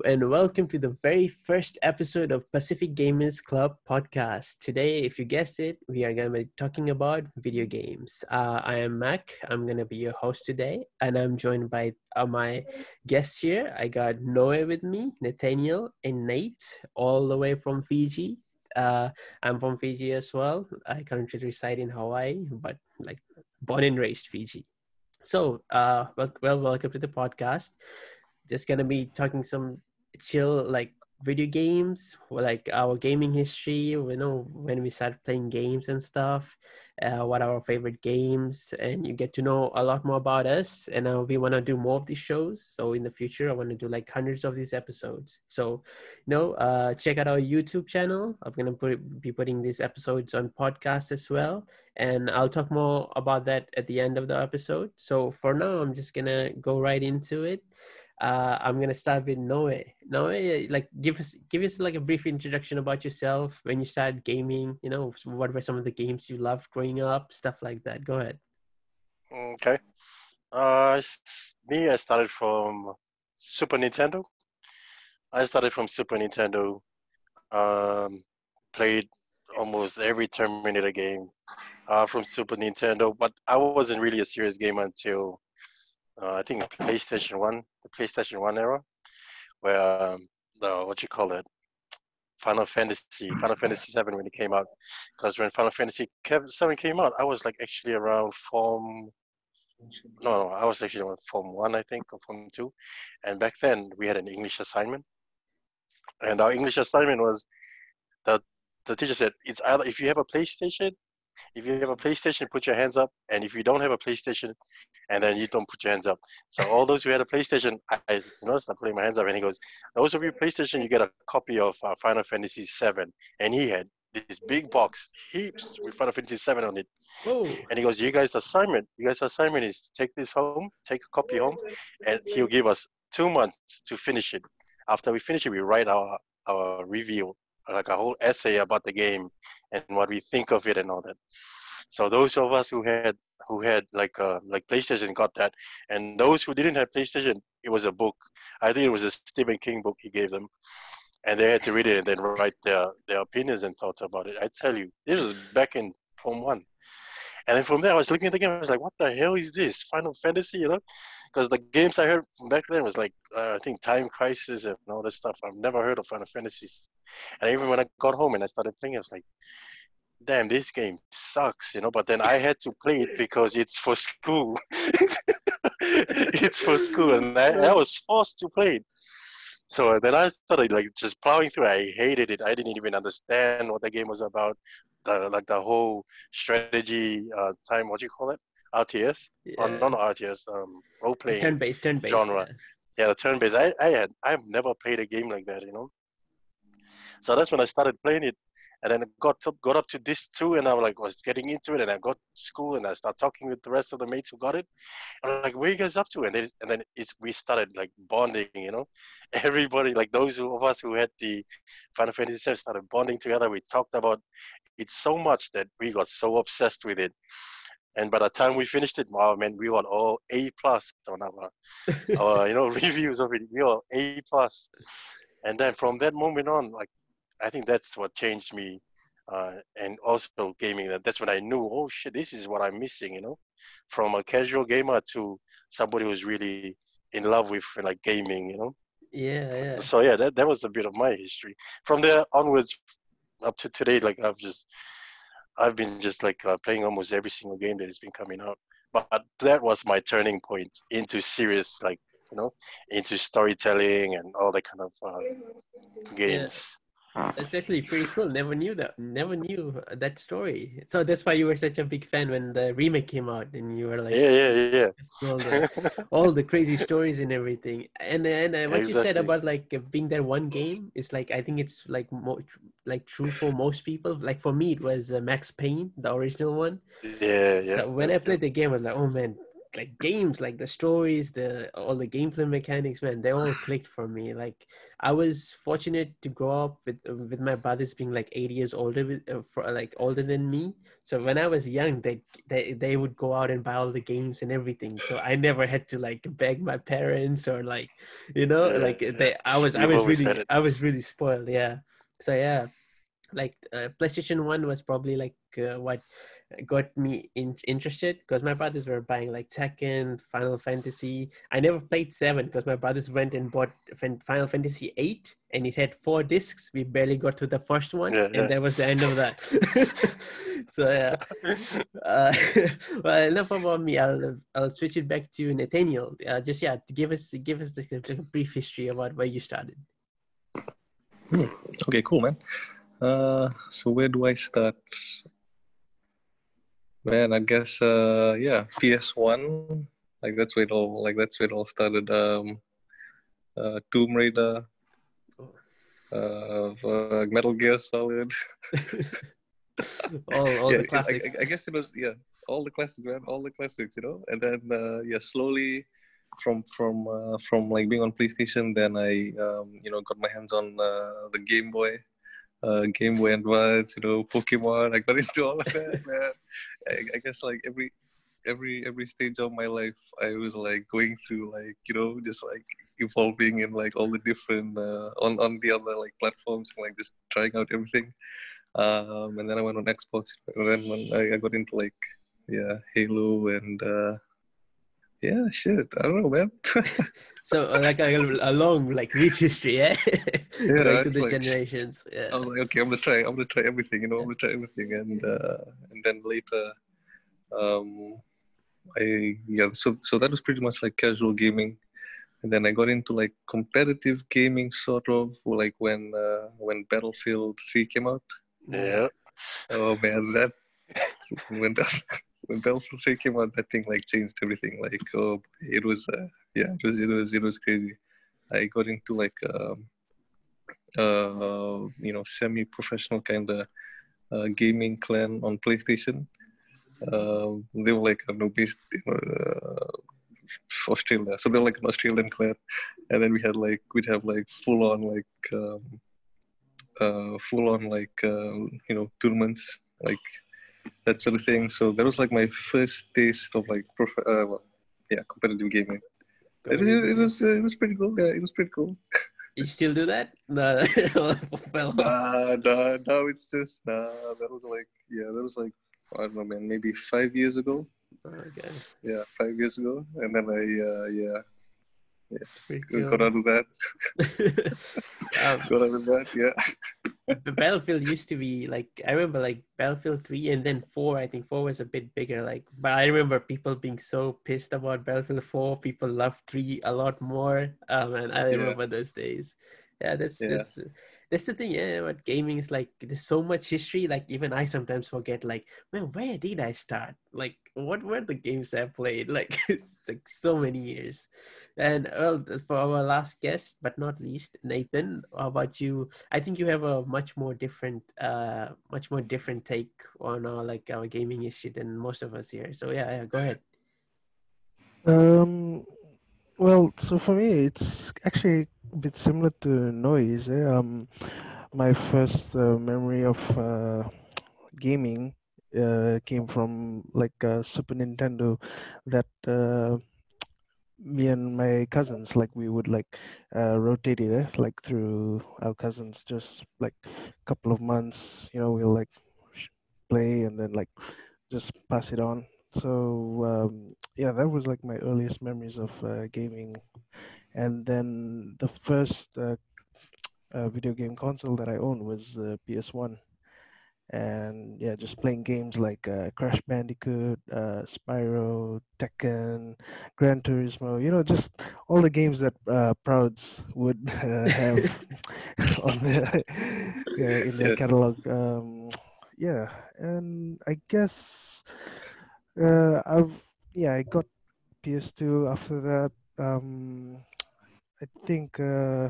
And welcome to the very first episode of Pacific Gamers Club podcast. Today, if you guessed it, we are going to be talking about video games. Uh, I am Mac. I'm going to be your host today, and I'm joined by uh, my guests here. I got Noe with me, Nathaniel, and Nate, all the way from Fiji. Uh, I'm from Fiji as well. I currently reside in Hawaii, but like born and raised Fiji. So, uh, well, well welcome to the podcast just gonna be talking some chill like video games like our gaming history you know when we started playing games and stuff uh, what are our favorite games and you get to know a lot more about us. And uh, we want to do more of these shows. So in the future i want to do like hundreds of these episodes. So you know uh, check out our youtube channel. I'm gonna put, be putting these episodes on podcast as well. And i'll talk more about that at the end of the episode. So for now i'm just gonna go right into it uh, I'm gonna start with Noe. Noe, like give us give us like a brief introduction about yourself when you started gaming. You know, what were some of the games you loved growing up, stuff like that. Go ahead. Okay. Uh, me, I started from Super Nintendo. I started from Super Nintendo. Um, played almost every Terminator game uh, from Super Nintendo, but I wasn't really a serious gamer until uh, I think PlayStation One, the PlayStation One era, where um, the what you call it, Final Fantasy, Final Fantasy Seven when it came out. Because when Final Fantasy Seven came out, I was like actually around Form. No, no, I was actually on Form One, I think, or Form Two, and back then we had an English assignment, and our English assignment was that the teacher said it's either if you have a PlayStation, if you have a PlayStation, put your hands up, and if you don't have a PlayStation, and then you don't put your hands up. So all those who had a PlayStation, I noticed I'm putting my hands up, and he goes, "Those of you PlayStation, you get a copy of uh, Final Fantasy VII," and he had this big box, heaps with Final Fantasy VII on it. Whoa. And he goes, "You guys' assignment, you guys' assignment is to take this home, take a copy home, and he'll give us two months to finish it. After we finish it, we write our our review, like a whole essay about the game and what we think of it and all that." So those of us who had who had like uh, like PlayStation got that, and those who didn't have PlayStation, it was a book. I think it was a Stephen King book he gave them, and they had to read it and then write their their opinions and thoughts about it. I tell you, this was back in Form One, and then from there I was looking at the game. I was like, "What the hell is this? Final Fantasy?" You know, because the games I heard from back then was like uh, I think Time Crisis and all this stuff. I've never heard of Final Fantasies, and even when I got home and I started playing, I was like, damn, this game sucks, you know. But then I had to play it because it's for school. it's for school, and I, I, was forced to play it. So then I started like just plowing through. I hated it. I didn't even understand what the game was about. The, like the whole strategy uh, time. What do you call it? RTS? Yeah. Oh, not RTS. Um, role playing. Turn-based, turn-based genre. Yeah, yeah the turn-based. I, I had I've never played a game like that, you know. So that's when I started playing it and then got to, got up to this too, and I was like was getting into it, and I got to school, and I started talking with the rest of the mates who got it. And I'm like, "Where you guys up to?" And they, and then it's we started like bonding, you know. Everybody, like those of us who had the Final Fantasy VII, started bonding together. We talked about it so much that we got so obsessed with it. And by the time we finished it, wow, man, we got all A plus on our, our you know reviews of it. We were A plus. And then from that moment on, like I think that's what changed me. Uh, and also gaming, that that's when I knew, oh shit, this is what I'm missing, you know, from a casual gamer to somebody who's really in love with like gaming, you know. Yeah, yeah. So yeah, that, that was a bit of my history. From there onwards, up to today, like I've just, I've been just like uh, playing almost every single game that has been coming out. But that was my turning point into serious, like you know, into storytelling and all that kind of uh, games. That's actually pretty cool. Never knew that. Never knew that story. So that's why you were such a big fan when the remake came out, and you were like, yeah, yeah, yeah, all the, all the crazy stories and everything. And and uh, what exactly. you said about like being that one game is like I think it's like more like true for most people. Like for me, it was uh, Max Payne, the original one. Yeah, yeah. So when I played the game, I was like, oh man, like games, like the stories, the all the gameplay mechanics, man, they all clicked for me. Like I was fortunate to grow up with with my brothers being like eight years older, with, uh, for, like older than me. So when I was young, they they they would go out and buy all the games and everything. So I never had to like beg my parents or like, you know, Yeah, like yeah. they. I was I You've was really. I was really spoiled. Yeah. So yeah, like uh, PlayStation One was probably like uh, what got me in- interested because my brothers were buying like Tekken, Final Fantasy. I never played Seven because my brothers went and bought Final Fantasy Eight, and it had four discs. We barely got to the first one, Yeah, and yeah. that was the end of that. so yeah. Uh, well, enough about me. I'll I'll switch it back to Nathaniel. Uh, just yeah, to give us give us the, the brief history about where you started. Okay, cool, man. Uh, so where do I start? Man, I guess uh, yeah, PS One. Like that's where it all like that's where it all started. Um, uh, Tomb Raider, uh, uh, Metal Gear Solid. all all yeah, the classics. I, I guess it was yeah, all the classics, man, all the classics, you know. And then uh, yeah, slowly from from uh, from like being on PlayStation, then I um, you know got my hands on uh, the Game Boy, uh, Game Boy Advance, you know, Pokemon. I got into all of that, man. I, I guess like every every every stage of my life, I was like going through like you know just like evolving in like all the different uh, on on the other like platforms and like just trying out everything. Um, and then I went on Xbox, and then when I, I got into like yeah Halo and uh, yeah shit I don't know man. So uh, like a, a long like rich history, yeah. Yeah, Going to it's the like- generations. Yeah. I was like, okay, I'm gonna try. I'm gonna try everything. You know, I'm gonna try everything, and uh, and then later, um, I yeah. So so that was pretty much like casual gaming, and then I got into like competitive gaming, sort of, like when uh, when Battlefield Three came out. yeah. Oh man, that when that, when Battlefield Three came out, that thing like changed everything. Like, oh, it was uh, yeah, it was it was it was crazy. I got into like um, uh, you know semi-professional kind of uh, gaming clan on PlayStation. Um, they were like I don't based in uh, Australia, so they're like an Australian clan, and then we had like we'd have like full on like um, uh, full on like um, you know tournaments like that sort of thing. So that was like my first taste of like prof- uh, well, yeah competitive gaming. It, it, it was uh, it was pretty cool. Yeah, it was pretty cool. You still do that? No. well, Nah, nah, now it's just nah. That was like yeah, that was like I don't know, man, maybe five years ago. okay. Yeah, five years ago, and then I uh, yeah Pretty got out of that. um, Got out of that. Yeah. the Battlefield used to be like I remember like Battlefield three and then four. I think four was a bit bigger. Like, but I remember people being so pissed about Battlefield four. People loved three a lot more. Um, and I Yeah. remember those days. Yeah, that's Yeah. that's that's the thing. Yeah, about gaming is like there's so much history. Like even I sometimes forget. Like, man, where did I start? Like, what were the games I played? Like, it's like so many years. And well, for our last guest, but not least, Nathan, how about you? I think you have a much more different, uh, much more different take on our like our gaming history than most of us here. So yeah, yeah go ahead. Um, well, so for me, it's actually bit similar to Noe's. eh? Um, my first uh, memory of uh, gaming uh, came from like uh, Super Nintendo that uh, me and my cousins like we would like uh, rotate it eh, like through our cousins just like a couple of months you know we'll like play and then like just pass it on so um, yeah that was like my earliest memories of gaming and then the first uh, uh, video game console that i owned was uh, ps1 and yeah just playing games like uh, crash bandicoot uh, spyro tekken gran turismo you know just all the games that uh, prouds would uh, have on their yeah, in their Yeah. catalog. Um, yeah and i guess uh, i've yeah i got ps2 after that. Um, i think uh,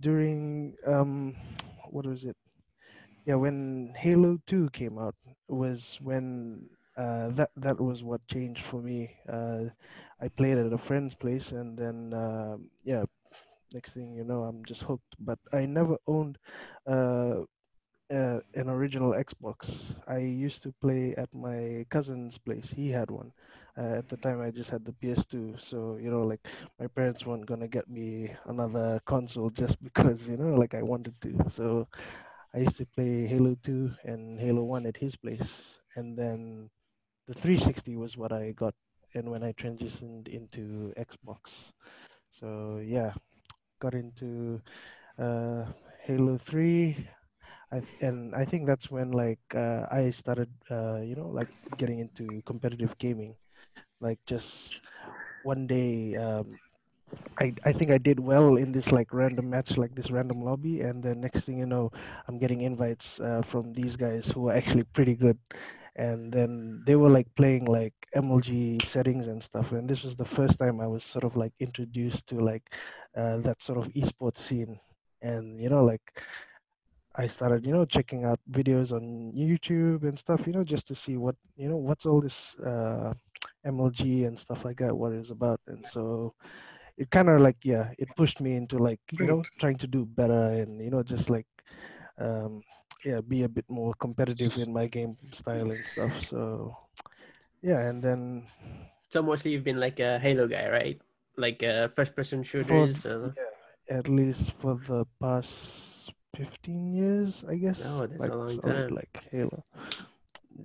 during um, what was it yeah when halo 2 came out was when uh, that that was what changed for me. Uh, I played at a friend's place, and then um yeah, next thing you know, I'm just hooked. But I never owned uh, uh, an original Xbox. I used to play at my cousin's place. He had one. Uh, at the time, I just had the PS2. So you know, like my parents weren't gonna get me another console just because you know, like I wanted to. So I used to play Halo 2 and Halo 1 at his place, and then the 360 was what I got, and when I transitioned into Xbox. So yeah, got into uh, Halo 3 I th- and I think that's when like uh, I started, uh, you know, like getting into competitive gaming. Like just one day, um, I I think I did well in this like random match, like this random lobby, and the next thing you know, I'm getting invites uh, from these guys who are actually pretty good, and then they were like playing like MLG settings and stuff, and this was the first time I was sort of like introduced to like uh, that sort of esports scene, and you know like I started, you know, checking out videos on YouTube and stuff, you know, just to see what, you know, what's all this uh, MLG and stuff like that, what it's about. And so it kind of like, yeah, it pushed me into like, you know, trying to do better and, you know, just like, um, yeah, be a bit more competitive in my game style and stuff. So, yeah, and then. So mostly you've been like a Halo guy, right? Like uh, first person shooters. For, yeah, at least for the past 15 years, I guess. Oh, that's like, a long time. Like Halo.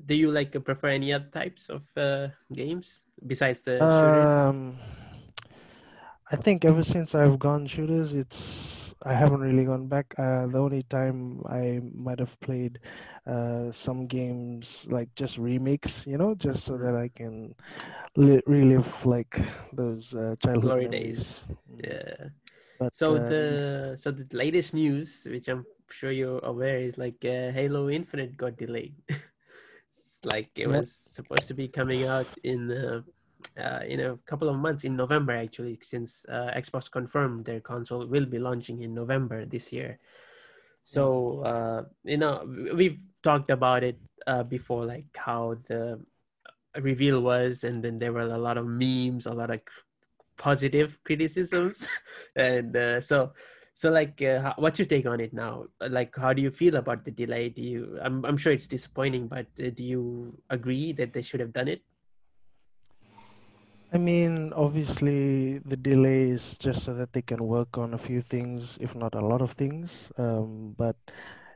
Do you like prefer any other types of uh, games besides the shooters? Um, I think ever since I've gone shooters, it's I haven't really gone back. Uh, the only time I might have played uh, some games like just remakes, you know, just so that I can li- relive like those uh, childhood Glory days. Yeah. But So uh, the so the latest news, which I'm sure you're aware, is like uh, Halo Infinite got delayed. like it Yeah. was supposed to be coming out in uh, uh, in a couple of months in November actually, since uh, Xbox confirmed their console will be launching in November this year. So uh, you know we've talked about it uh, before, like how the reveal was, and then there were a lot of memes, a lot of positive criticisms, and uh, so so like uh, what's your take on it now? Like how do you feel about the delay? Do you? I'm I'm sure it's disappointing, but uh, do you agree that they should have done it? I mean, obviously, the delay is just so that they can work on a few things, if not a lot of things. Um, but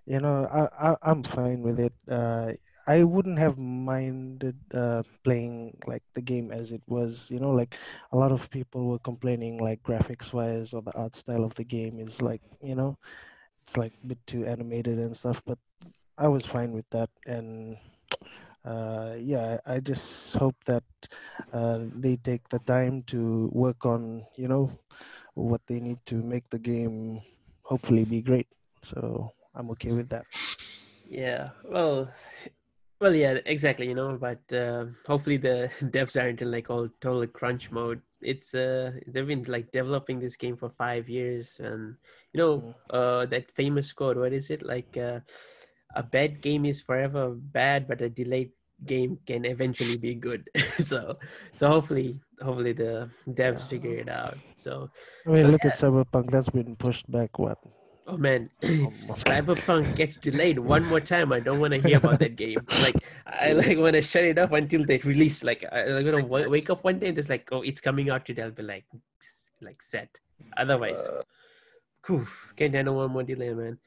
you know, I, I I'm fine with it. Uh, I wouldn't have minded uh, playing like the game as it was. You know, like a lot of people were complaining, like graphics wise or the art style of the game is like, you know, it's like a bit too animated and stuff. But I was fine with that, and uh, yeah, I just hope that uh, they take the time to work on, you know, what they need to make the game hopefully be great. So I'm okay with that. Yeah. Well. Well, yeah, exactly. You know, but uh, hopefully the devs aren't in like all total crunch mode. It's uh, they've been like developing this game for five years, and you know, uh, that famous quote. What is it like? Uh, a bad game is forever bad, but a delayed game can eventually be good. so, so hopefully, hopefully the devs figure it out. So, I mean, look at Cyberpunk. That's been pushed back. What? Oh man, if Almost. Cyberpunk gets delayed one more time, I don't want to hear about that game. Like, I like want to shut it off until they release. Like, I, I'm gonna w- wake up one day and it's like, oh, it's coming out today. I'll be like, like set. Otherwise, Uh. Can't handle one more delay, man.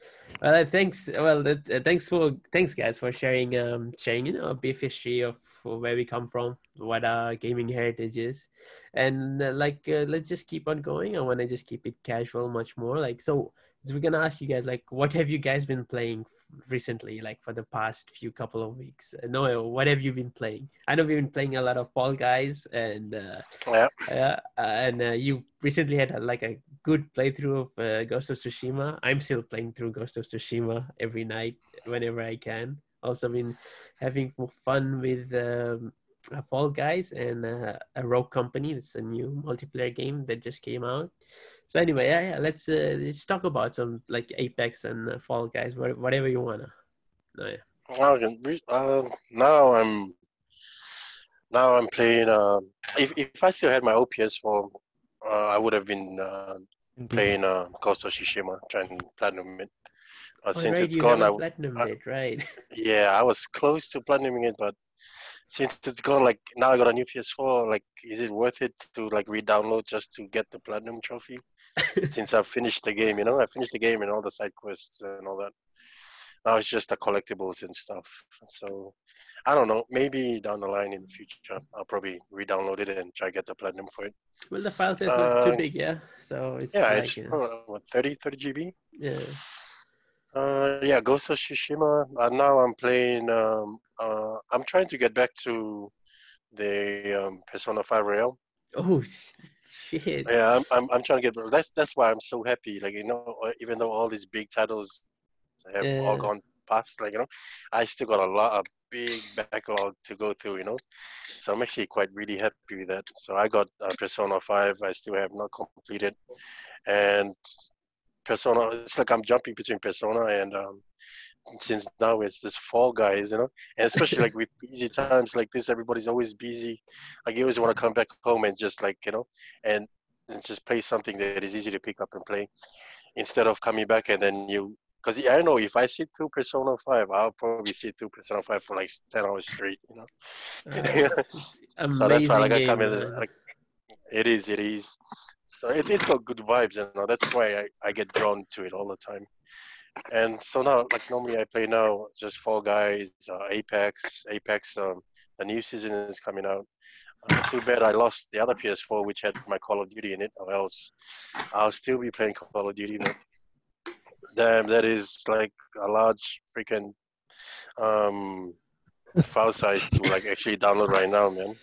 Well, uh, thanks. Well, that, uh, thanks for thanks guys for sharing um sharing you know a brief history of where we come from, what our gaming heritage is, and uh, like uh, let's just keep on going. I want to just keep it casual, much more. Like so we're gonna ask you guys like, what have you guys been playing recently? Like for the past few couple of weeks. Uh, Noel, what have you been playing? I know we've been playing a lot of Fall Guys and. Uh, yeah. yeah, and uh, you recently had a, like a good playthrough of uh, Ghost of Tsushima. I'm still playing through Ghost of Tsushima every night whenever I can. Also been having fun with um, uh, Fall Guys and uh, a Rogue Company. It's a new multiplayer game that just came out. So anyway, yeah, yeah let's uh, let's talk about some like Apex and uh, Fall Guys, whatever you wanna. No, yeah. Uh, now I'm now I'm playing. Uh, if if I still had my OPS for, uh, I would have been uh, playing uh, Ghost of Tsushima, trying to platinum it. But Oh, since right, it's you gone, I haven't w- platinumed I- it, right? yeah, I was close to platinuming it, but since it's gone, like now I got a new PS4. Like, is it worth it to like re-download just to get the platinum trophy? since I've finished the game, you know, I finished the game and all the side quests and all that. Now it's just the collectibles and stuff. So I don't know. Maybe down the line in the future, I'll probably re-download it and try to get the platinum for it. well, the file size not too Uh, big, yeah. So it's Yeah, like, it's uh, uh, what 30 30 GB. yeah. Uh, yeah, Ghost of Tsushima. Uh, now I'm playing. Um, uh, I'm trying to get back to the um, Persona 5 Royal. Oh sh- shit. Yeah, I'm, I'm, I'm trying to get. That's that's why I'm so happy. Like you know, uh, even though all these big titles have all gone past, like you know, I still got a lot of big backlog to go through. You know, so I'm actually quite really happy with that. So I got uh, Persona 5. I still have not completed, and Persona. It's like I'm jumping between Persona and um, since now it's this Fall Guys, you know, and especially like with busy times like this, everybody's always busy. Like you always want to come back home and just like you know, and, and just play something that is easy to pick up and play, instead of coming back and then you. Because I know if I sit through Persona 5, I'll probably sit through Persona 5 for like 10 hours straight, you know. Uh, amazing so that's why like I come in like it is, it is. So it's it's got good vibes, you know. That's why I, I get drawn to it all the time. And so now, like normally I play now just Fall Guys, uh, Apex, Apex. Um, the new season is coming out. Uh, too bad I lost the other PS4, which had my Call of Duty in it, or else I'll still be playing Call of Duty. But damn, that is like a large freaking um, file size to like actually download right now, man.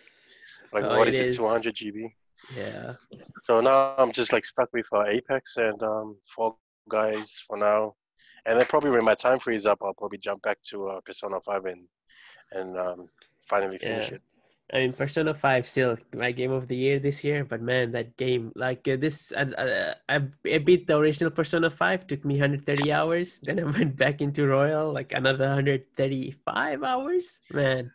Like Oh, what it is it, is. 200 GB? Yeah. So now I'm just like stuck with uh, Apex and um, Fall Guys for now. And then probably when my time frees up, I'll probably jump back to uh, Persona 5 and and um, finally finish Yeah. it. I mean, Persona Five still my game of the year this year, but man, that game like uh, this, uh, uh, I, I beat the original Persona Five. Took me 130 hours. Then I went back into Royal, like another 135 hours. Man,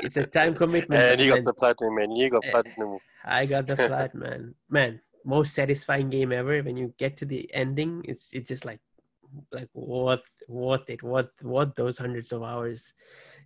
it's a time commitment. And you got man, the platinum, man. You got Eh, platinum. I got the flat, man. Man, most satisfying game ever. When you get to the ending, it's it's just like like worth worth it, worth worth those hundreds of hours.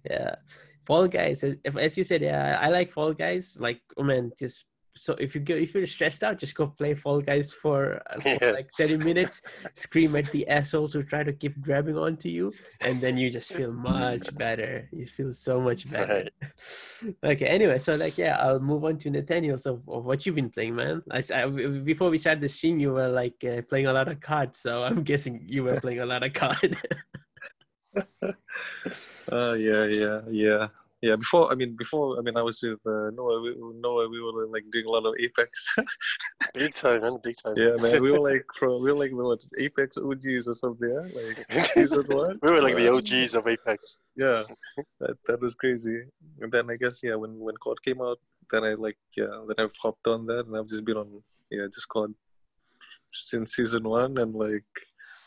Yeah, Fall Guys. As, you said, yeah, I like Fall Guys. Like, oh man, just so if you go if you're stressed out, just go play Fall Guys for, uh, for Yeah. like thirty minutes. scream at the assholes who try to keep grabbing onto you, and then you just feel much better. You feel so much better. okay. Anyway, so like yeah, I'll move on to Nathaniel's of, of what you've been playing, man. I, s- I- before we started the stream, you were like uh, playing a lot of cards, so I'm guessing you were playing a lot of cards. Uh, yeah, yeah, yeah, yeah. Before, I mean, before, I mean, I was with uh, Noah. We, Noah, we were like doing a lot of Apex. Big time, man. Big time. yeah, man. We were like, we were like the what, Apex OGs or something. Yeah, like season one. we were like the Uh, OGs of Apex. Yeah, that that was crazy. And then I guess yeah, when when COD came out, then I like yeah, then I've hopped on that, and I've just been on yeah, just COD since season one, and like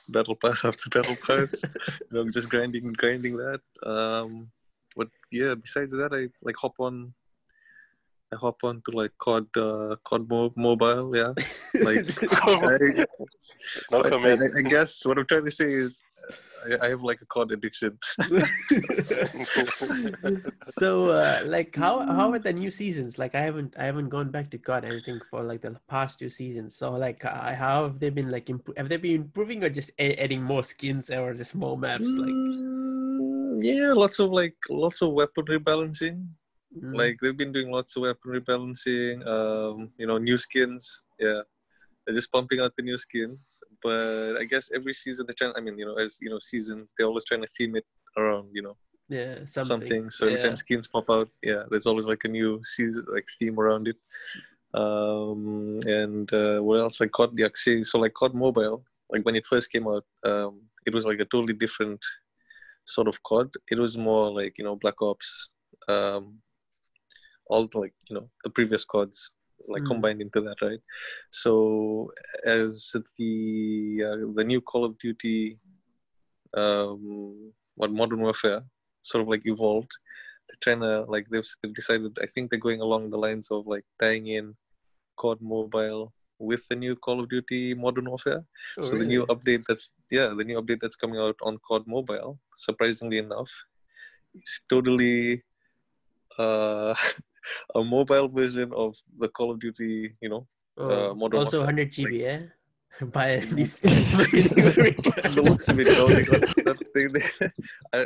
battle pass after battle pass. you know, just grinding, grinding that. Um, but yeah, besides that, I like hop on. I hop on to like COD, uh, COD mo- mobile. Yeah, like I, no I. I, I guess what I'm trying to say is, I, I have like a COD addiction. so uh, like how how are the new seasons like i haven't i haven't gone back to COD anything for like the past two seasons so like uh, how have they been like imp- have they been improving or just a- adding more skins or just more maps like Mm, yeah, lots of like lots of weapon rebalancing. mm, Like they've been doing lots of weapon rebalancing. Um, you know, new skins. Yeah, they're just pumping out the new skins. But I guess every season they're trying. I mean, you know, as you know, seasons they're always trying to theme it around. You know, yeah something. something, So every yeah. time skins pop out, yeah, there's always like a new season, like theme around it. Um, and uh, what else? I got the actually, so like COD Mobile, like when it first came out, um, it was like a totally different sort of COD. It was more like you know Black Ops, um, all the, like you know the previous CODs like Mm. combined into that, right? So as the uh, the new Call of Duty, um, what Modern Warfare sort of like evolved, they're trying to like they've, they've decided. I think they're going along the lines of like tying in COD Mobile with the new Call of Duty Modern Warfare. Oh, so the new update that's yeah the new update that's coming out on COD Mobile, surprisingly enough, is totally uh, a mobile version of the Call of Duty. You know, Oh, uh, Modern also Warfare, 100 GB, yeah? By the looks of it, you know, they got that, they, they,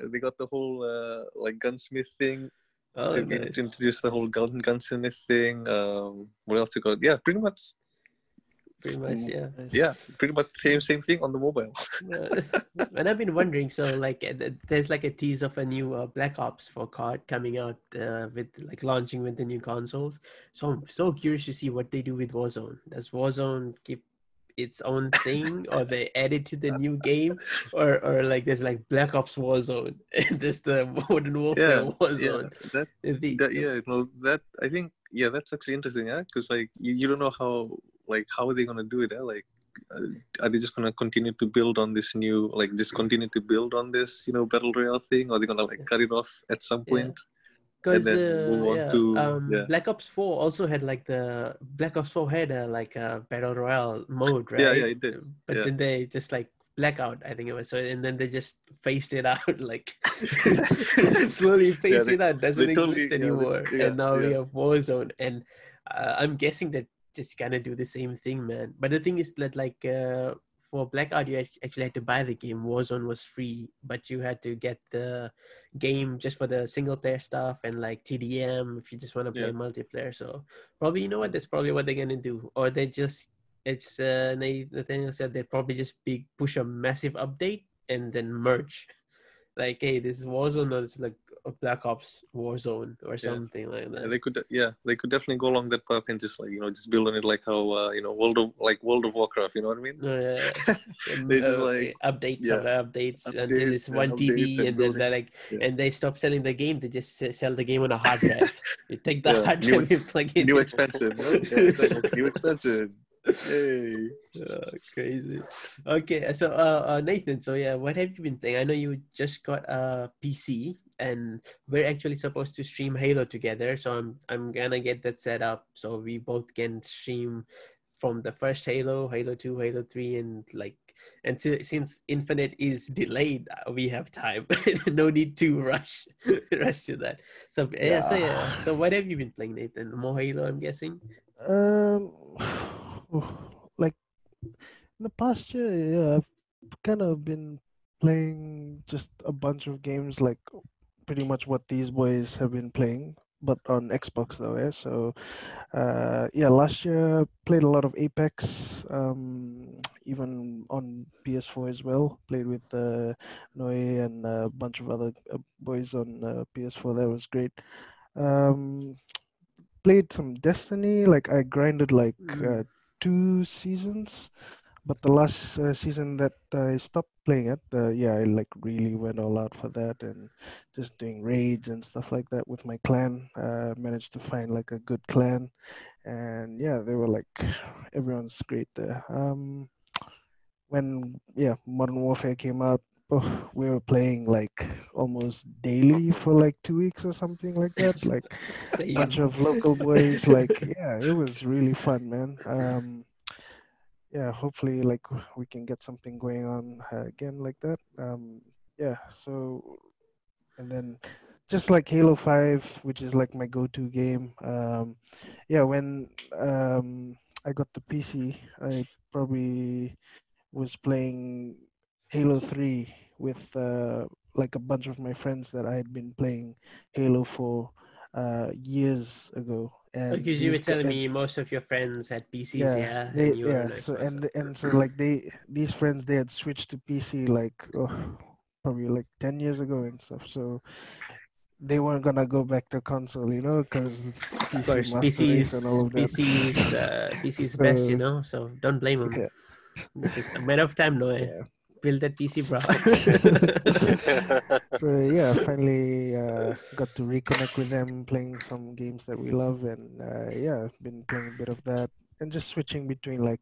they got the whole uh, like gunsmith thing. Oh, they nice. introduced the whole gun gunsmith thing. Um, what else you got? Yeah, pretty much. Pretty much, yeah. Yeah, pretty much the same same thing on the mobile. And I've been wondering, so like, uh, there's like a tease of a new uh, Black Ops for COD coming out uh, with like launching with the new consoles. So I'm so curious to see what they do with Warzone. Does Warzone keep its own thing, or they add it to the new game, or or like there's like Black Ops Warzone, and there's the Modern Warfare Yeah, Warzone. yeah, that, The- that yeah, no, that I think yeah, that's actually interesting, yeah, because like you, you don't know how like how are they gonna do it, yeah? like uh, are they just gonna continue to build on this new like just continue to build on this you know battle royale thing, or are they gonna like cut it off at some Yeah. point? Because then uh, yeah, to- um, yeah. Black Ops Four also had like the Black Ops Four had a like a battle royale mode, right? Yeah, yeah, it did. But Yeah. then they just like blackout, I think it was. So and then they just phased it out, like slowly phased they- it out. Doesn't they totally- exist yeah, they- anymore. yeah, and now we have Warzone, and uh, I'm guessing that just kind of do the same thing, man. But the thing is that like uh, for Blackout, you actually had to buy the game. Warzone was free, but you had to get the game just for the single player stuff and like TDM if you just want to play Yeah. multiplayer. So probably you know what that's probably what they're gonna do, or they just it's uh Na- Nathaniel said they'd probably just big push a massive update and then merge. Like, hey, this is Warzone, or it's like a Black Ops Warzone or something like that. Yeah, they could yeah they could definitely go along that path and just like you know just build on it like how uh, you know World of like World of Warcraft you know what I mean? No, yeah, yeah. And, They just, uh, like, updates yeah, updates, until updates it's one TB, and and then they're like, Yeah. and they stop selling the game. They just sell the game on a hard drive. you take the Yeah, hard new drive, you plug it. New expansion, yeah, new expansion. Yay! Oh, crazy. Okay, so uh, uh, Nathan, so yeah, what have you been playing? I know you just got a PC, and we're actually supposed to stream Halo together. So I'm I'm gonna get that set up so we both can stream from the first Halo, Halo Two, Halo Three, and like and si- since Infinite is delayed, uh, we have time. no need to rush rush to that. So yeah, so yeah. So what have you been playing, Nathan? More Halo, I'm guessing. Um, like in the past year, yeah, I've kind of been playing just a bunch of games, like pretty much what these boys have been playing, but on Xbox though. Yeah, so uh, yeah, last year I played a lot of Apex, um, even on PS4 as well. Played with uh, Noe and a bunch of other uh, boys on uh, PS4. That was great. Um, played some Destiny. Like I grinded like Mm. uh, two seasons, but the last uh, season that I stopped playing it, uh, yeah, I like really went all out for that and just doing raids and stuff like that with my clan. Uh, managed to find like a good clan, and yeah, they were like everyone's great there. Um, when yeah, Modern Warfare came out. Oh, we were playing like almost daily for like two weeks or something like that. Like Same. bunch of local boys like yeah it was really fun man um yeah hopefully like we can get something going on uh, again like that um yeah so and then just like halo 5 which is like my go-to game um yeah when um i got the pc i probably was playing halo 3 with uh like a bunch of my friends that i had been playing halo for uh, years ago. And Because you were telling and- me most of your friends had PCs, yeah, yeah, they, and you yeah. So and and so like they these friends they had switched to PC like oh, probably like ten years ago and stuff. So they weren't gonna go back to console, you know, because PC PCs, and all of that. PCs, uh, PCs best, you know. So don't blame them. Yeah. Just a matter of time, no. Yeah. Build that PC, bro. So yeah, finally uh, got to reconnect with them, playing some games that we love, and uh, yeah, been playing a bit of that, and just switching between like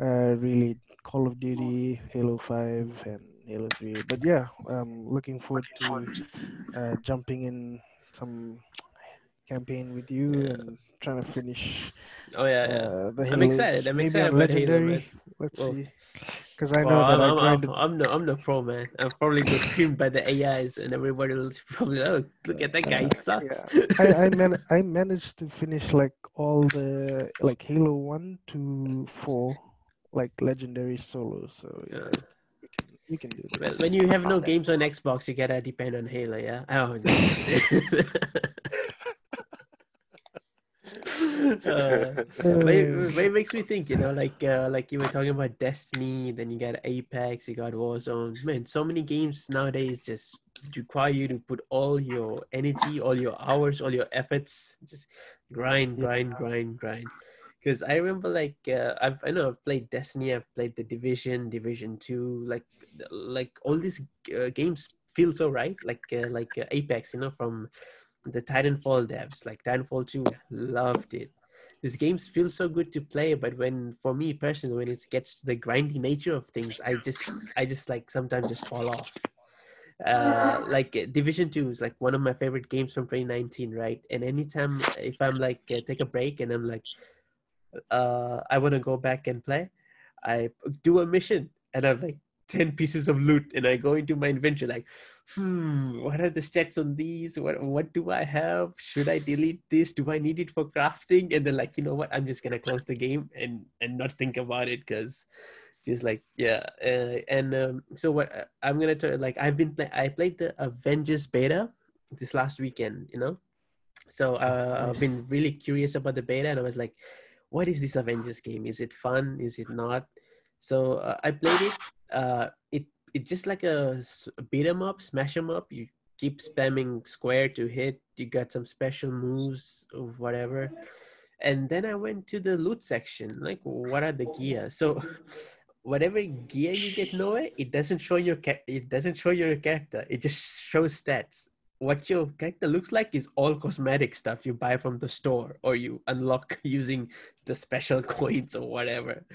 uh, really Call of Duty, Halo Five, and Halo Three. But yeah, um, looking forward to uh, jumping in some campaign with you Yeah. and trying to finish Oh yeah, yeah. uh, the I'm excited. I'm Maybe excited on about Halo, legendary. man. Let's Well, see. Because I know Well, that I'm, I I'm, grinded. I'm, I'm the I'm the pro man. I'm probably get creamed by the AIs, and everybody will probably oh look at that guy, he sucks. I I, man- I managed to finish like all the like Halo one to four like legendary solo. So yeah, Yeah. you can you can do Well, this. when you have no games on Xbox, you gotta depend on Halo, yeah. Oh, no. uh, but it, but it makes me think, you know, like uh, like you were talking about Destiny, then you got Apex, you got Warzone. Man, so many games nowadays just require you to put all your energy, all your hours, all your efforts, just grind, grind, grind, grind. Because I remember, like, uh, I've I know I've played Destiny, I've played the Division, Division Two, like, like all these uh, games feel so right, like uh, like uh, Apex, you know, from the Titanfall devs, like Titanfall 2, loved it. These games feel so good to play, but when for me personally, when it gets to the grindy nature of things, I just I just like sometimes just fall off. Uh, like uh, Division 2 is like one of my favorite games from 2019, right? And anytime if I'm like uh, take a break and I'm like, uh, I want to go back and play, I do a mission and I'm like 10 pieces of loot and I go into my inventory like, hmm, what are the stats on these? What what do I have? Should I delete this? Do I need it for crafting? And then like, you know what? I'm just gonna close the game and and not think about it because just like yeah. Uh, and um, so what uh, I'm gonna tell like I've been play- I played the Avengers beta this last weekend, you know. So uh, I've been really curious about the beta and I was like, what is this Avengers game? Is it fun? Is it not? So uh, I played it. Uh, it it's just like a beat 'em up, smash 'em up. You keep spamming square to hit. You got some special moves or whatever. And then I went to the loot section. Like, what are the gear? So, whatever gear you get nowhere, it doesn't show your it doesn't show your character. It just shows stats. What your character looks like is all cosmetic stuff you buy from the store or you unlock using the special coins or whatever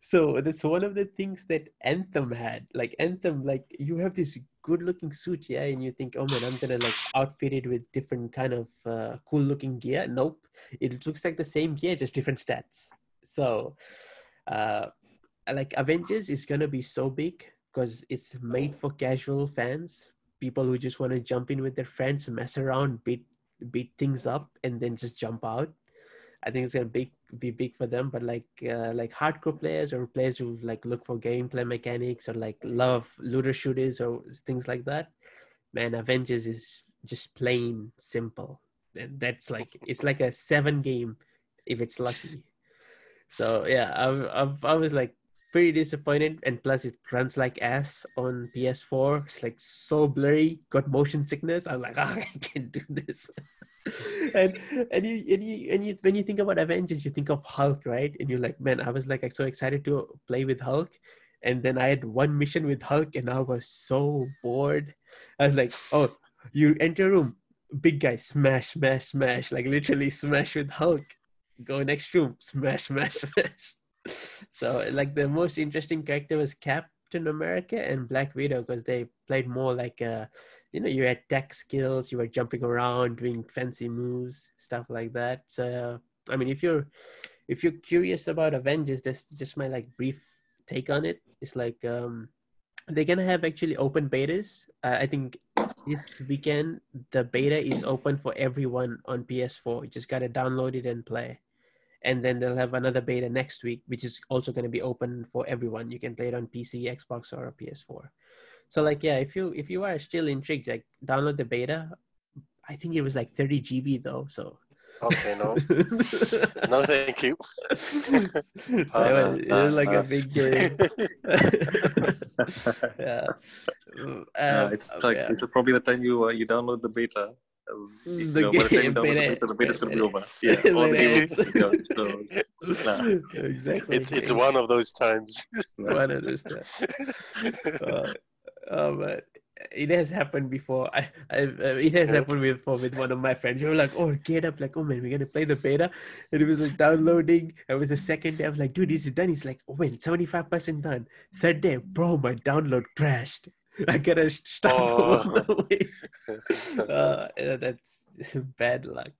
so that's one of the things that anthem had like anthem like you have this good looking suit yeah and you think oh man i'm gonna like outfit it with different kind of uh, cool looking gear. Nope. It looks like the same gear just different stats. So uh like avengers is gonna be so big because it's made for casual fans people who just want to jump in with their friends mess around beat beat things up and then just jump out. I think it's gonna big be big for them. But like uh, like hardcore players or players who like look for gameplay mechanics or like love looter shooters or things like that, man, Avengers is just plain simple. And that's like it's like a seven game if it's lucky. So yeah, I've, I've I was like pretty disappointed, and plus it runs like ass on PS4. It's like so blurry, got motion sickness. I'm like, oh, I can't do this. And and you and you and you when you think about Avengers, you think of Hulk, right? And you're like, man, I was like so excited to play with Hulk. And then I had one mission with Hulk, and I was so bored. I was like, oh, you enter a room, big guy, smash, smash, smash, like literally smash with Hulk. Go next room, smash, smash, smash. So like the most interesting character was Captain America and Black Widow because they played more like uh you know you had tech skills, you were jumping around, doing fancy moves, stuff like that. So I mean if you're if you're curious about Avengers, that's just my like brief take on it. It's like um they're gonna have actually open betas. Uh, I think this weekend the beta is open for everyone on PS4. You just gotta download it and play. And then they'll have another beta next week, which is also gonna be open for everyone. You can play it on PC, Xbox, or PS4. So like yeah, if you if you are still intrigued, like download the beta. I think it was like 30 GB though, so Okay, no, no, thank you. so it was, it was like a big game. yeah. Uh, Um, it's like yeah. it's probably the time you uh, you download the beta. um, you The know, by the time game, download beta- the beta, the beta's gonna be beta- over. Yeah, the beta you know, so, nah. exactly. It's it's one of those times. one of those times. Uh, oh man, it has happened before. I, I uh, it has happened before with one of my friends. You were like, "Oh, get up!" Like, "Oh man, we're gonna play the beta," and it was like downloading. It was the second day. I was like, "Dude, is done." He's like, "Oh man, seventy five percent done." Third day, bro, my download crashed. I gotta stop Oh. the way. uh, that's bad luck.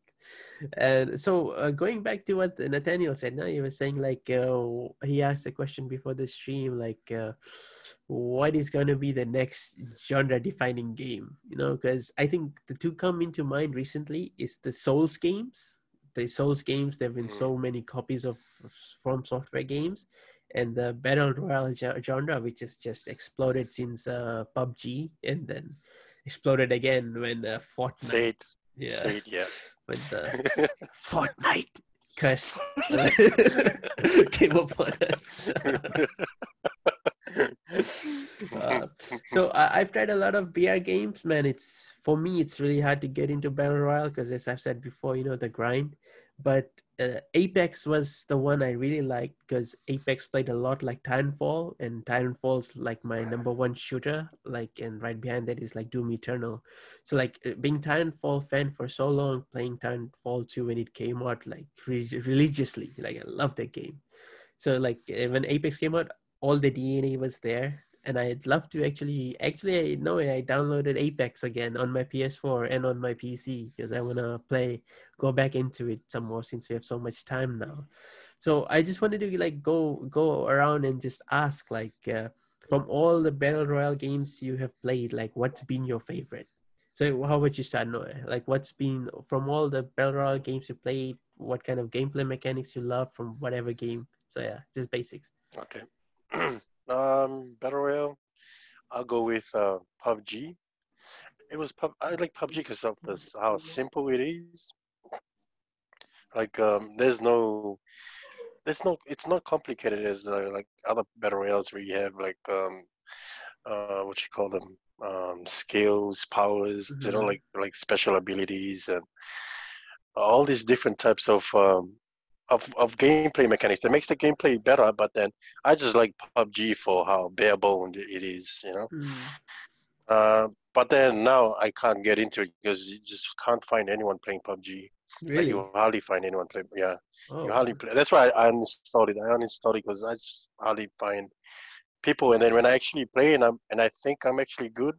And so, uh, going back to what Nathaniel said, now he was saying like uh, he asked a question before the stream, like uh, what is going to be the next genre-defining game? You know, because I think the two come into mind recently is the Souls games. The Souls games, there've been Mm. so many copies of From Software games, and the battle royale genre, which has just exploded since uh, PUBG, and then exploded again when uh, Fortnite. Say it. yeah, Say it. Yeah. when the Fortnite curse came upon us. Uh, so I've tried a lot of BR games, man. It's for me, it's really hard to get into battle royale because, as I've said before, you know the grind. But uh, Apex was the one I really liked because Apex played a lot like Titanfall, and Titanfall's like my number one shooter. Like, and right behind that is like Doom Eternal. So like uh, being Titanfall fan for so long, playing Titanfall 2 when it came out like re- religiously, like I love that game. So like uh, when Apex came out, all the DNA was there, and I'd love to actually actually I know I downloaded Apex again on my PS4 and on my PC because I wanna play, go back into it some more since we have so much time now. So I just wanted to like go go around and just ask like uh, from all the battle royale games you have played, like what's been your favorite? So how would you start, Noah? Like what's been from all the battle royale games you played? What kind of gameplay mechanics you love from whatever game? So yeah, just basics. Okay. um, Battle Royale. I'll go with uh, PUBG. It was pub. I like PUBG because of this how simple it is. Like um, there's no, there's no. It's not complicated as uh, like other battle royales where you have like um, uh, what you call them, um, skills, powers. You know, Mhm. like like special abilities and all these different types of um, of of gameplay mechanics that makes the gameplay better. But then I just like PUBG for how bare boned it is, you know. Uh, but then now I can't get into it because you just can't find anyone playing PUBG. Like Really? you hardly find anyone play. Yeah, Oh, you hardly play. That's why I uninstalled it. I uninstalled it because I just hardly find people. And then when I actually play and I'm and I think I'm actually good,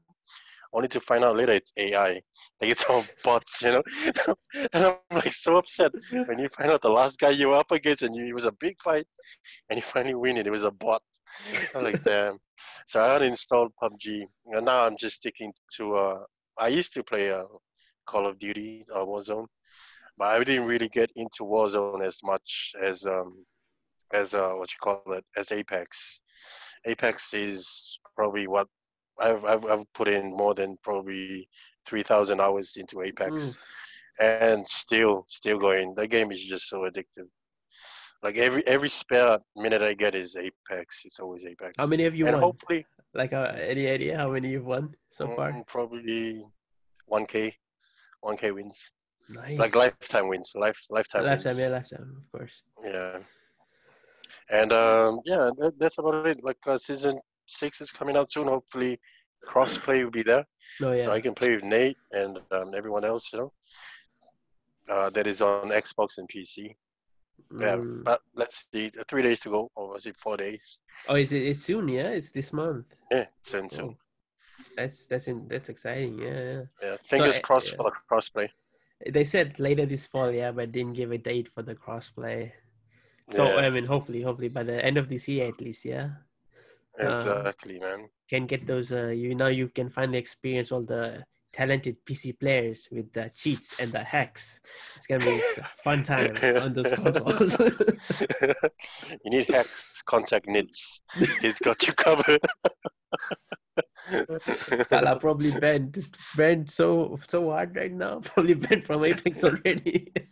only to find out later it's AI. Like it's all bots, you know. and I'm like so upset when you find out the last guy you were up against and you, it was a big fight, and you finally win it. It was a bot. I'm like damn. So I uninstalled PUBG, and now I'm just sticking to. Uh, I used to play uh, Call of Duty or Warzone, but I didn't really get into Warzone as much as um, as uh, what you call it as Apex. Apex is probably what I've I've, I've put in more than probably three thousand hours into Apex, Oof. and still still going. That game is just so addictive. Like every every spare minute I get is Apex. It's always Apex. How many have you and won? hopefully Like uh, any idea how many you've won so far? mm, probably one k, one k wins. Nice. Like lifetime wins. Life lifetime. lifetime, wins. yeah, lifetime, of course. Yeah. And um, yeah, that, that's about it. Like uh, season six is coming out soon. Hopefully, crossplay will be there, No, yeah. so I can play with Nate and um, everyone else. You know, uh, that is on Xbox and PC. Yeah, Mm. but let's see. uh, Three days to go, or was it four days? Oh, it's it's soon, yeah. It's this month. Yeah, soon, soon. Oh, that's that's in, that's exciting. Yeah, yeah. Yeah, fingers uh, crossed yeah. for the crossplay. They said later this fall, yeah, but didn't give a date for the crossplay. So yeah, I mean, hopefully, hopefully by the end of this year at least, yeah, exactly, man. can get those. Uh, you now you can finally experience all the talented PC players with the cheats and the hacks. It's gonna be a fun time on those consoles. you need hacks, contact Nits. He's got you covered. Kala probably banned banned so so hard right now. Probably banned from Apex already.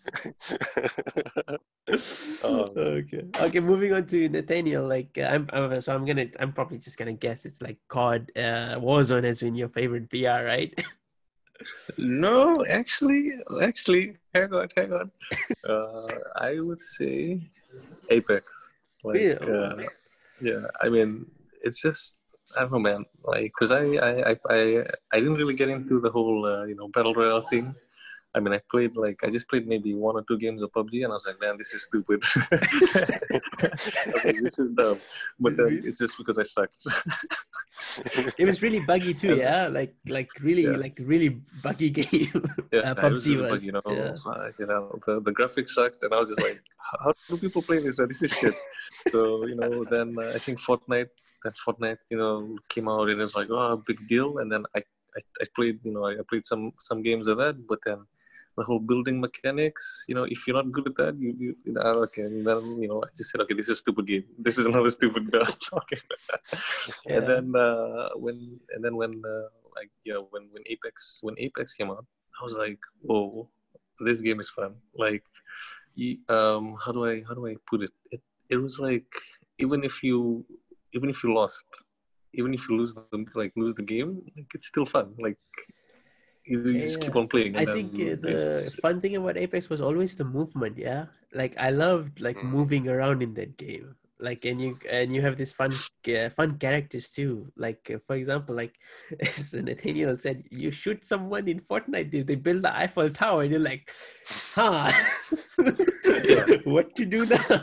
Um, okay. Okay. Moving on to Nathaniel. Like uh, I'm, I'm, so I'm gonna, I'm probably just gonna guess it's like COD. Uh, Warzone has been your favorite BR, right? No, actually, actually, hang on, hang on. Uh, I would say Apex. Like, Yeah. uh, yeah. I mean, it's just I don't know, man. Like, cause I, I, I, I, didn't really get into the whole, uh, you know, battle royale thing. I mean, I played like I just played maybe one or two games of PUBG, and I was like, man, this is stupid. Like, this is dumb. But then it's just because I sucked. it was really buggy too, And- yeah. Like like really Yeah. like really buggy game. Yeah, uh, it was PUBG really was. bug, you know, yeah. uh, you know, the, the graphics sucked, and I was just like, how do people play this? This is shit. so you know, then uh, I think Fortnite, that Fortnite, you know, came out, and it was like, oh, big deal. And then I, I, I played, you know, I played some some games of that, but then the whole building mechanics, you know, if you're not good at that, you, you, you know, okay, and then you know, I just said, okay, this is a stupid game. This is another stupid game. okay. Yeah. And then uh, when and then when uh, like yeah when when Apex when Apex came out, I was like, whoa, this game is fun. Like, you, um, how do I how do I put it? It it was like even if you even if you lost, even if you lose the like lose the game, like it's still fun. Like you, you just keep on playing. I think the fun thing about Apex was always the movement. Yeah, like I loved like Mm. moving around in that game. Like and you and you have this fun uh, fun characters too. Like uh, for example, like as Nathaniel said, you shoot someone in Fortnite, they, they build the Eiffel Tower, and you're like, huh, what to do now?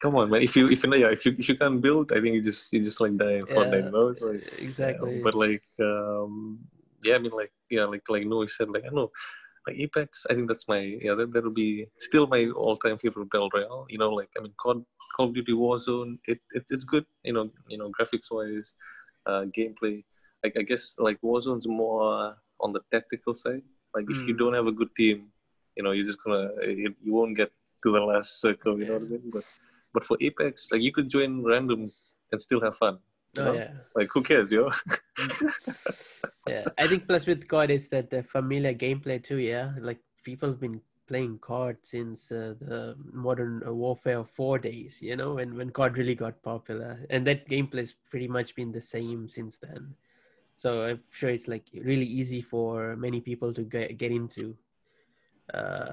Come on, man. If you if you yeah, if you if you can't build, I think you just you just like die in Fortnite. Yeah, You know, it's like Yeah, exactly. but like, um, yeah, I mean, like, yeah, like, like Noe said, like, I know, like Apex, I think that's my, yeah, that, that'll be still my all-time favorite battle royale. You know, like, I mean, Call, Call of Duty Warzone, it, it it's good. You know, you know, graphics-wise, uh, gameplay. Like, I guess, like, Warzone's more on the tactical side. Like, if you Mm. don't have a good team, you know, you're just gonna, you, you won't get to the last circle. You know what I mean? But, but for Apex, like, you could join randoms and still have fun. oh know? yeah. Like, who cares, yo? yeah i think plus with cod is that the familiar gameplay too yeah like people have been playing cod since uh, the modern uh, warfare 4 days you know when when cod really got popular and that gameplay's pretty much been the same since then so i'm sure it's like really easy for many people to get, get into uh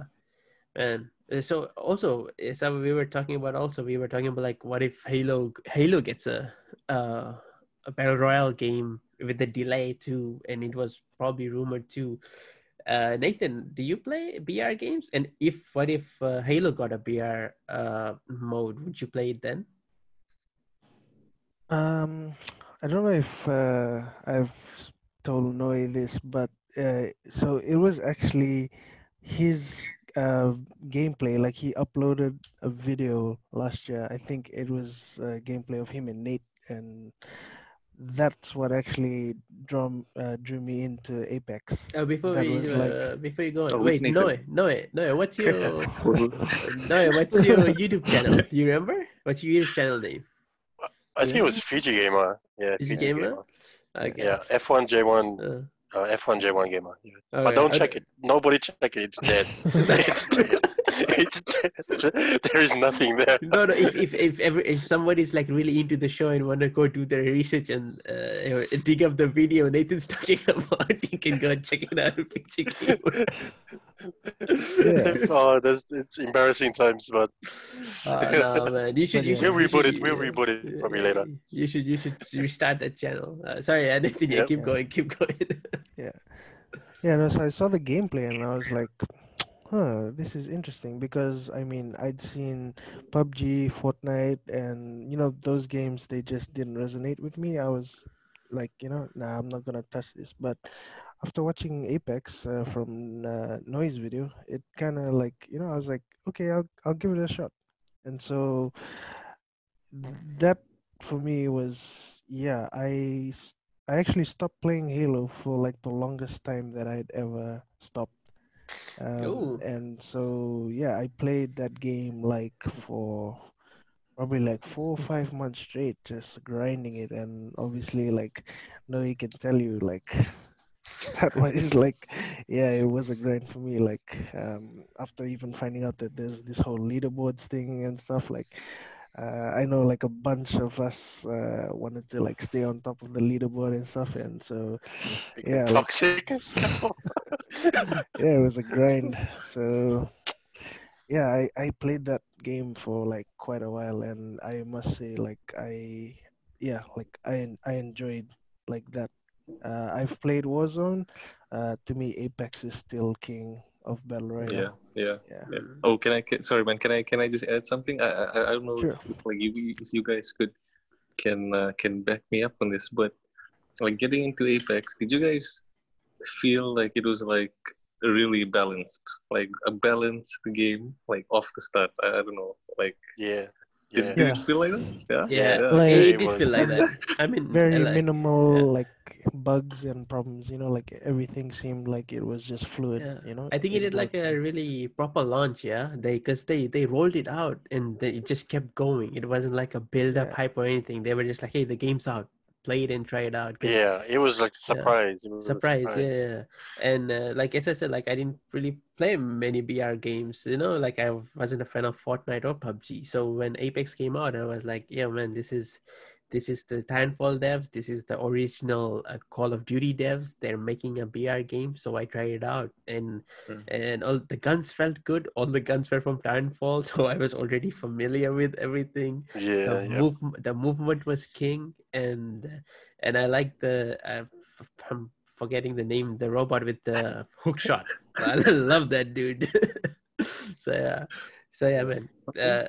and uh, so also uh, some we were talking about also we were talking about like what if halo halo gets a uh a battle royale game with the delay too, and it was probably rumored too. Uh, Nathan, do you play BR games? And if what if uh, Halo got a BR uh, mode, would you play it then? Um, I don't know if uh, I've told Noe this, but uh, so it was actually his uh, gameplay. Like he uploaded a video last year. I think it was uh, gameplay of him and Nate, and that's what actually drew uh, drew me into Apex. Uh, before That we uh, like- before you go on, Oh, wait, Nathan? Noe, Noe, Noe, what's your Noe, what's your YouTube channel? Do you remember? What's your YouTube channel name? I think it was Fiji Gamer. Yeah, Fiji Fiji Gamer? Gamer. Okay. Yeah, F1J1, Uh, uh, F1J1 Gamer. Yeah. okay, But don't okay. check it. Nobody check it. It's dead. it's dead. It's dead. There is nothing there. no, no. If if if ever if somebody's like really into the show and want to go do their research and uh, dig up the video Nathan's talking about, you can go and check it out. on Picture Yeah. oh, that's it's embarrassing times, but Oh, no, man. You should. You should We'll you reboot should- it. We'll reboot it probably later. You should. You should restart that channel. Uh, sorry, Nathan. Yeah, Yep. keep going. Keep going. Yeah. Yeah, no, so I saw the gameplay and I was like, huh, this is interesting because I mean, I'd seen PUBG, Fortnite, and you know, those games, they just didn't resonate with me. I was like, you know, nah, I'm not gonna touch this. But after watching Apex uh, from uh, Noe's video, it kind of like, you know, I was like, okay, I'll I'll give it a shot. And so that for me was, yeah, I I actually stopped playing Halo for like the longest time that I'd ever stopped. Um, and so yeah, I played that game like for probably like four or five months straight, just grinding it. And obviously, like, no, he can tell you like that was like, yeah, it was a grind for me. Like, um, after even finding out that there's this whole leaderboards thing and stuff, like, uh, I know like a bunch of us uh, wanted to like stay on top of the leaderboard and stuff, and so Yeah, like- toxic as hell. yeah, it was a grind. So yeah, I, I played that game for like quite a while, and I must say, like I yeah, like I I enjoyed like that. Uh, I've played Warzone. Uh, to me, Apex is still king of battle Yeah, royale. yeah. Yeah. Yeah. Oh, can I? Can, sorry, man. Can I? Can I just add something? I I, I don't know Sure. if, like you if you guys could can uh, can back me up on this, but like getting into Apex, did you guys feel like it was like really balanced, like a balanced game, like off the start? I, I don't know, like Yeah. did, Yeah. did Yeah. it feel like that? Yeah, Yeah, Like- it, It did feel like that. I mean, very I like- minimal yeah. like bugs and problems you know like everything seemed like it was just fluid Yeah. you know I think it did like like a really proper launch, yeah. They because they they rolled it out and they, it just kept going. It wasn't like a build up Yeah. hype or anything. They were just like, hey, the game's out, play it and try it out Yeah. It was like a surprise. It was a surprise, yeah, yeah. And uh, like as I said, like I didn't really play many BR games. You know, like I wasn't a fan of Fortnite or PUBG. So when Apex came out, I was like, yeah, man, this is this is the Titanfall devs. This is the original uh, Call of Duty devs. They're making a BR game, so I tried it out, and Mm. and all the guns felt good. All the guns were from Titanfall, so I was already familiar with everything Yeah. the move the movement was king and and i like the uh, f- i'm forgetting the name the robot with the hook shot i love that dude so yeah so yeah man uh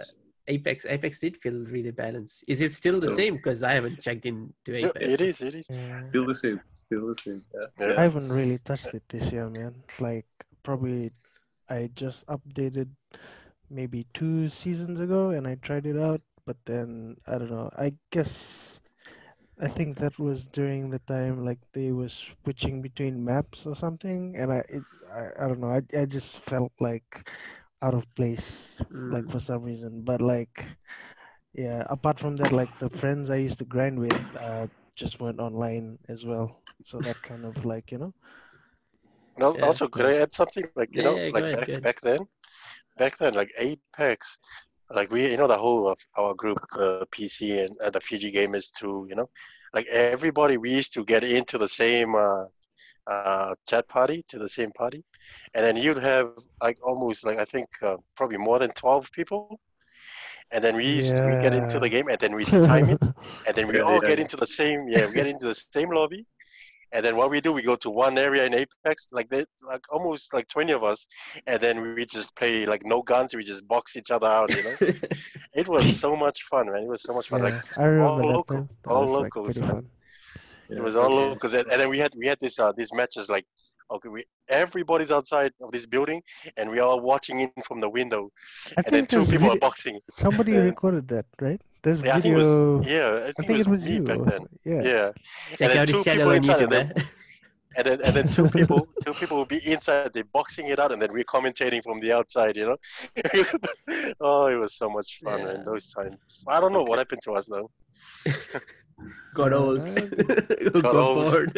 apex apex did feel really balanced is it still the So- same because i haven't checked in to apex it is. It is. yeah. Still the same. Still the same. Yeah. Yeah. I haven't really touched it this year, man. Like probably I just updated maybe two seasons ago and I tried it out, but then I don't know. I guess I think that was during the time like they were switching between maps or something, and I it, I, I don't know. I I just felt like out of place, like Mm. for some reason. But like, yeah. Apart from that, like the friends I used to grind with, uh, just went online as well. So that kind of like you know. And al- Yeah. also, could I add something? Like you Yeah, know, yeah, like ahead, back, back then, back then, like Apex, like we, you know, the whole of our group, the PC and uh, the Fiji gamers too. You know, like everybody, we used to get into the same uh, uh, chat party, to the same party, and then you'd have like almost like I think uh, probably more than twelve people. And then we used to we get into the game, and then we time it, and then we Yeah, all yeah, get into the same yeah we get into the same lobby. And then what we do we go to one area in apex like they like almost like 20 of us. And then we just play like no guns. We just box each other out you know? It was so much fun man. It was so much fun. Like I remember all that. local- That all was like locals, man. it was all Yeah. locals. And, and then we had we had this uh these matches like okay we everybody's outside of this building and we are watching in from the window I and then think two there's people are boxing somebody Yeah. recorded that, right? There's yeah i think it video. was yeah i think, I think it was, me you. back then Yeah. yeah check then out two his channel people on inside youtube and and then and then two people two people will be inside they're boxing it out and then we're commentating from the outside you know oh it was so much fun Yeah. man those times i don't know what happened to us though got old that- got, old. bored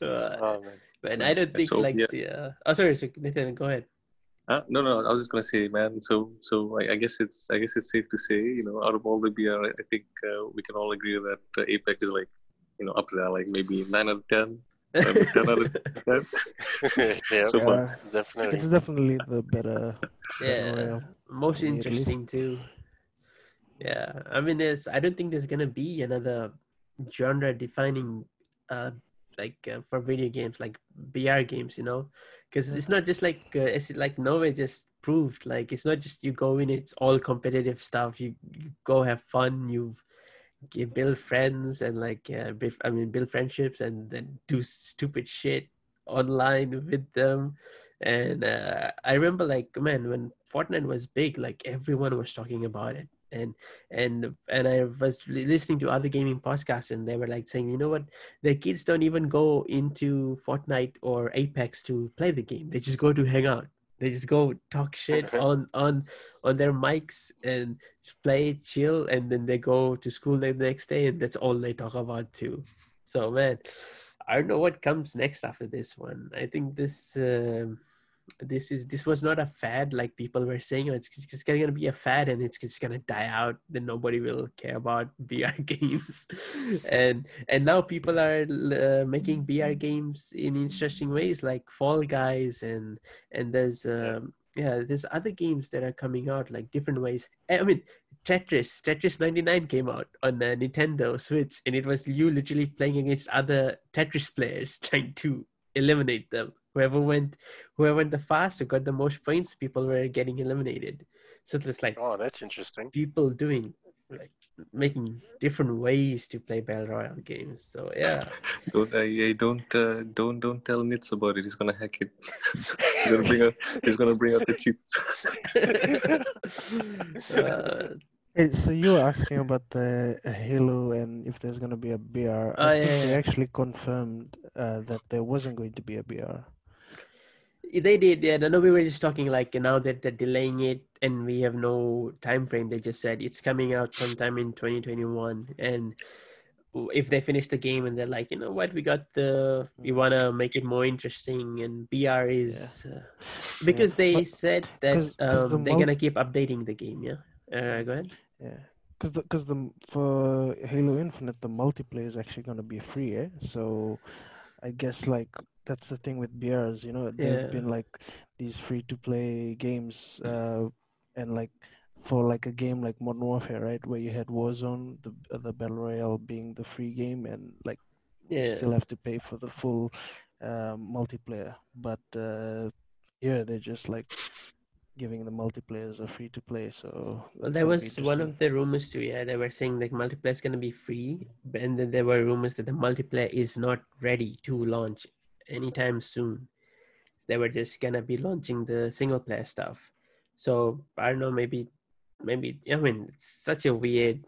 Uh, oh man and i don't think So, like yeah. the uh, oh sorry so nathan go ahead Uh, no, no, I was just gonna say, man. So, so I, I guess it's, I guess it's safe to say, you know, out of all the BR, I I think uh, we can all agree that uh, Apex is like, you know, up there, like maybe nine out of ten. 10 out of 10. yeah So far. yeah, definitely it's definitely the better. yeah most for me at least. interesting too yeah i mean there's i don't think there's gonna be another genre defining uh like uh, for video games like BR games you know? Because it's not just like uh, it's like Nova just proved like it's not just you go in it's all competitive stuff. You, you go have fun you've you build friends and like uh, i mean build friendships and then do stupid shit online with them and uh, i remember like man when fortnite was big like everyone was talking about it. And and and i was listening to other gaming podcasts and they were like saying you know what? Their kids don't even go into fortnite or apex to play the game. They just go to hang out. They just go talk shit on on on their mics and play chill and then they go to school the next day and that's all they talk about too. So man i don't know what comes next after this one. I think this um, this is this was not a fad like people were saying it's just gonna be a fad and it's just gonna die out then nobody will care about BR games. And and now people are uh, making BR games in interesting ways like fall guys and and there's um yeah there's other games that are coming out like different ways. I mean tetris tetris 99 came out on the nintendo switch and it was you literally playing against other tetris players trying to eliminate them whoever went whoever went the fast or got the most points people were getting eliminated so there's like oh that's interesting people doing like making different ways to play battle royale games. So yeah, Don't I, I don't uh, don't don't tell nits about it. He's gonna hack it. he's gonna bring out he's gonna bring out the cheats. uh, Hey, so you were asking about the uh, Halo and if there's gonna be a BR. Oh, I yeah, they actually confirmed uh, that there wasn't going to be a BR. They did. Yeah, no, we were just talking like now that they're delaying it and we have no time frame. They just said it's coming out sometime in 2021 and. If they finish the game and they're like, you know what, we got the, we want to make it more interesting, and BR is uh, because they but- said that 'cause the um, they're mul- gonna keep updating the game. Yeah, uh, go ahead. Yeah, because the because the for Halo Infinite the multiplayer is actually gonna be free, eh? So I guess like that's the thing with BRs, you know, they've been like these free to play games, uh, and like for like a game like Modern Warfare, right, where you had Warzone, the uh, the battle royale being the free game, and like you still have to pay for the full um, multiplayer. But uh, yeah, they're just like giving the multiplayers a free to play. So well, that's there gonna be was one of the rumors too. Yeah, they were saying like multiplayer is gonna be free, but- and then there were rumors that the multiplayer is not ready to launch anytime soon. They were just gonna be launching the single player stuff. So I don't know, maybe, maybe. I mean, it's such a weird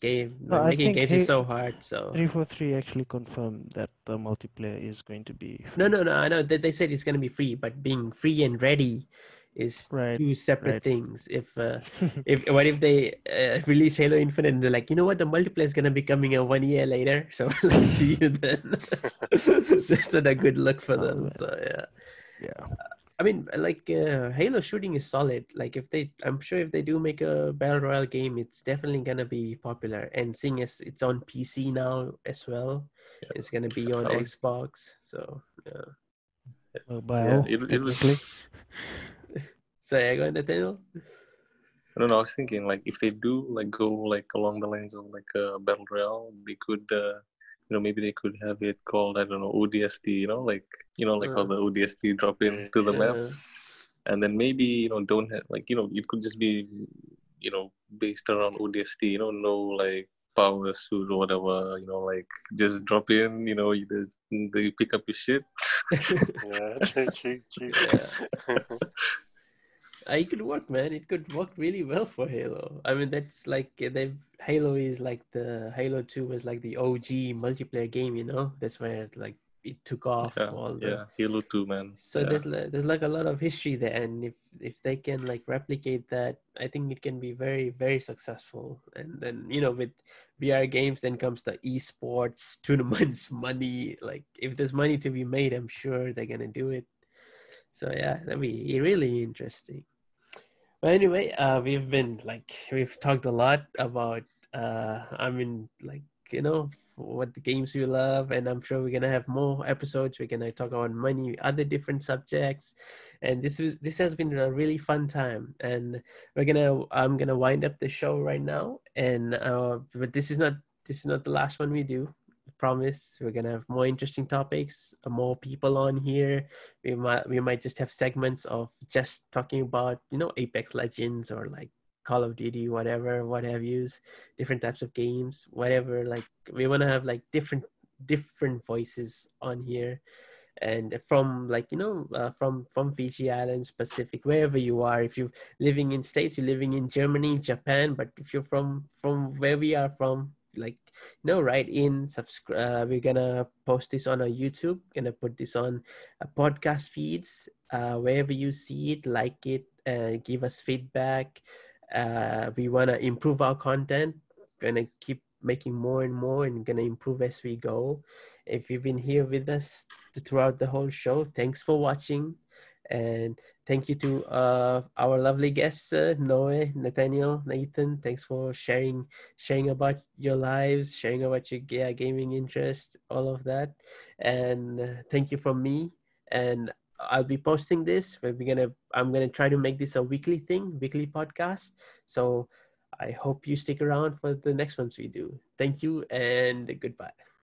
game. No, I Making games Ha- is so hard. So 343 actually confirmed that the multiplayer is going to be no, free. no, no. I know that they said it's gonna be free, but being free and ready is Right, two separate right. things. If uh, if what if they uh, release Halo Infinite and they're like, you know what, the multiplayer is gonna be coming out one year later, so let's see you then. That's not a good look for Oh, them. man. So yeah, yeah. I mean, like uh, Halo shooting is solid. Like if they, I'm sure if they do make a battle royale game, it's definitely gonna be popular. And seeing as it's on PC now as well, it's gonna be on I Xbox. So yeah. Mobile, it- it was- technically. So yeah, go ahead, Nathaniel. I don't know. I was thinking like if they do like go like along the lines of like a battle royale, they could uh, you know maybe they could have it called I don't know ODST. You know like you know like how Uh. the ODST drop in to the Yeah. maps, and then maybe you know don't have like you know it could just be you know based around ODST. You know no like power suit or whatever. You know like just drop in. You know you just they pick up your shit. yeah, true, true, true. Yeah. It could work, man. It could work really well for Halo. I mean, that's like uh, they've Halo is like the Halo Two was like the OG multiplayer game. You know, that's where like it took off. Yeah, all the, yeah. Halo Two man. So yeah. there's li- there's like a lot of history there, and if if they can like replicate that, I think it can be very very successful. And then you know with VR games, then comes the esports tournaments, money. Like if there's money to be made, I'm sure they're gonna do it. So yeah, that'd be really interesting. But anyway, uh, we've been like we've talked a lot about uh, I mean like you know what the games we love, and I'm sure we're gonna have more episodes. We're gonna talk about money, other different subjects, and this was this has been a really fun time. And we're gonna I'm gonna wind up the show right now, and uh, but this is not this is not the last one we do. Promise, we're gonna have more interesting topics, uh, more people on here. We might we might just have segments of just talking about you know apex legends or like call of duty whatever what have yous different types of games whatever like we want to have like different different voices on here. And from like you know uh, from from fiji islands pacific wherever you are if you're living in states you're living in germany japan but if you're from from where we are from like no write in subscribe uh, we're gonna post this on our youtube gonna put this on podcast feeds uh, wherever you see it like it uh, give us feedback uh, we want to improve our content gonna keep making more and more and gonna improve as we go. If you've been here with us throughout the whole show thanks for watching and thank you to uh, our lovely guests uh, noe nathaniel nathan. Thanks for sharing sharing about your lives sharing about your yeah, gaming interest all of that. And uh, thank you from me. And i'll be posting this. We're gonna i'm gonna try to make this a weekly thing weekly podcast. So i hope you stick around for the next ones we do. Thank you and goodbye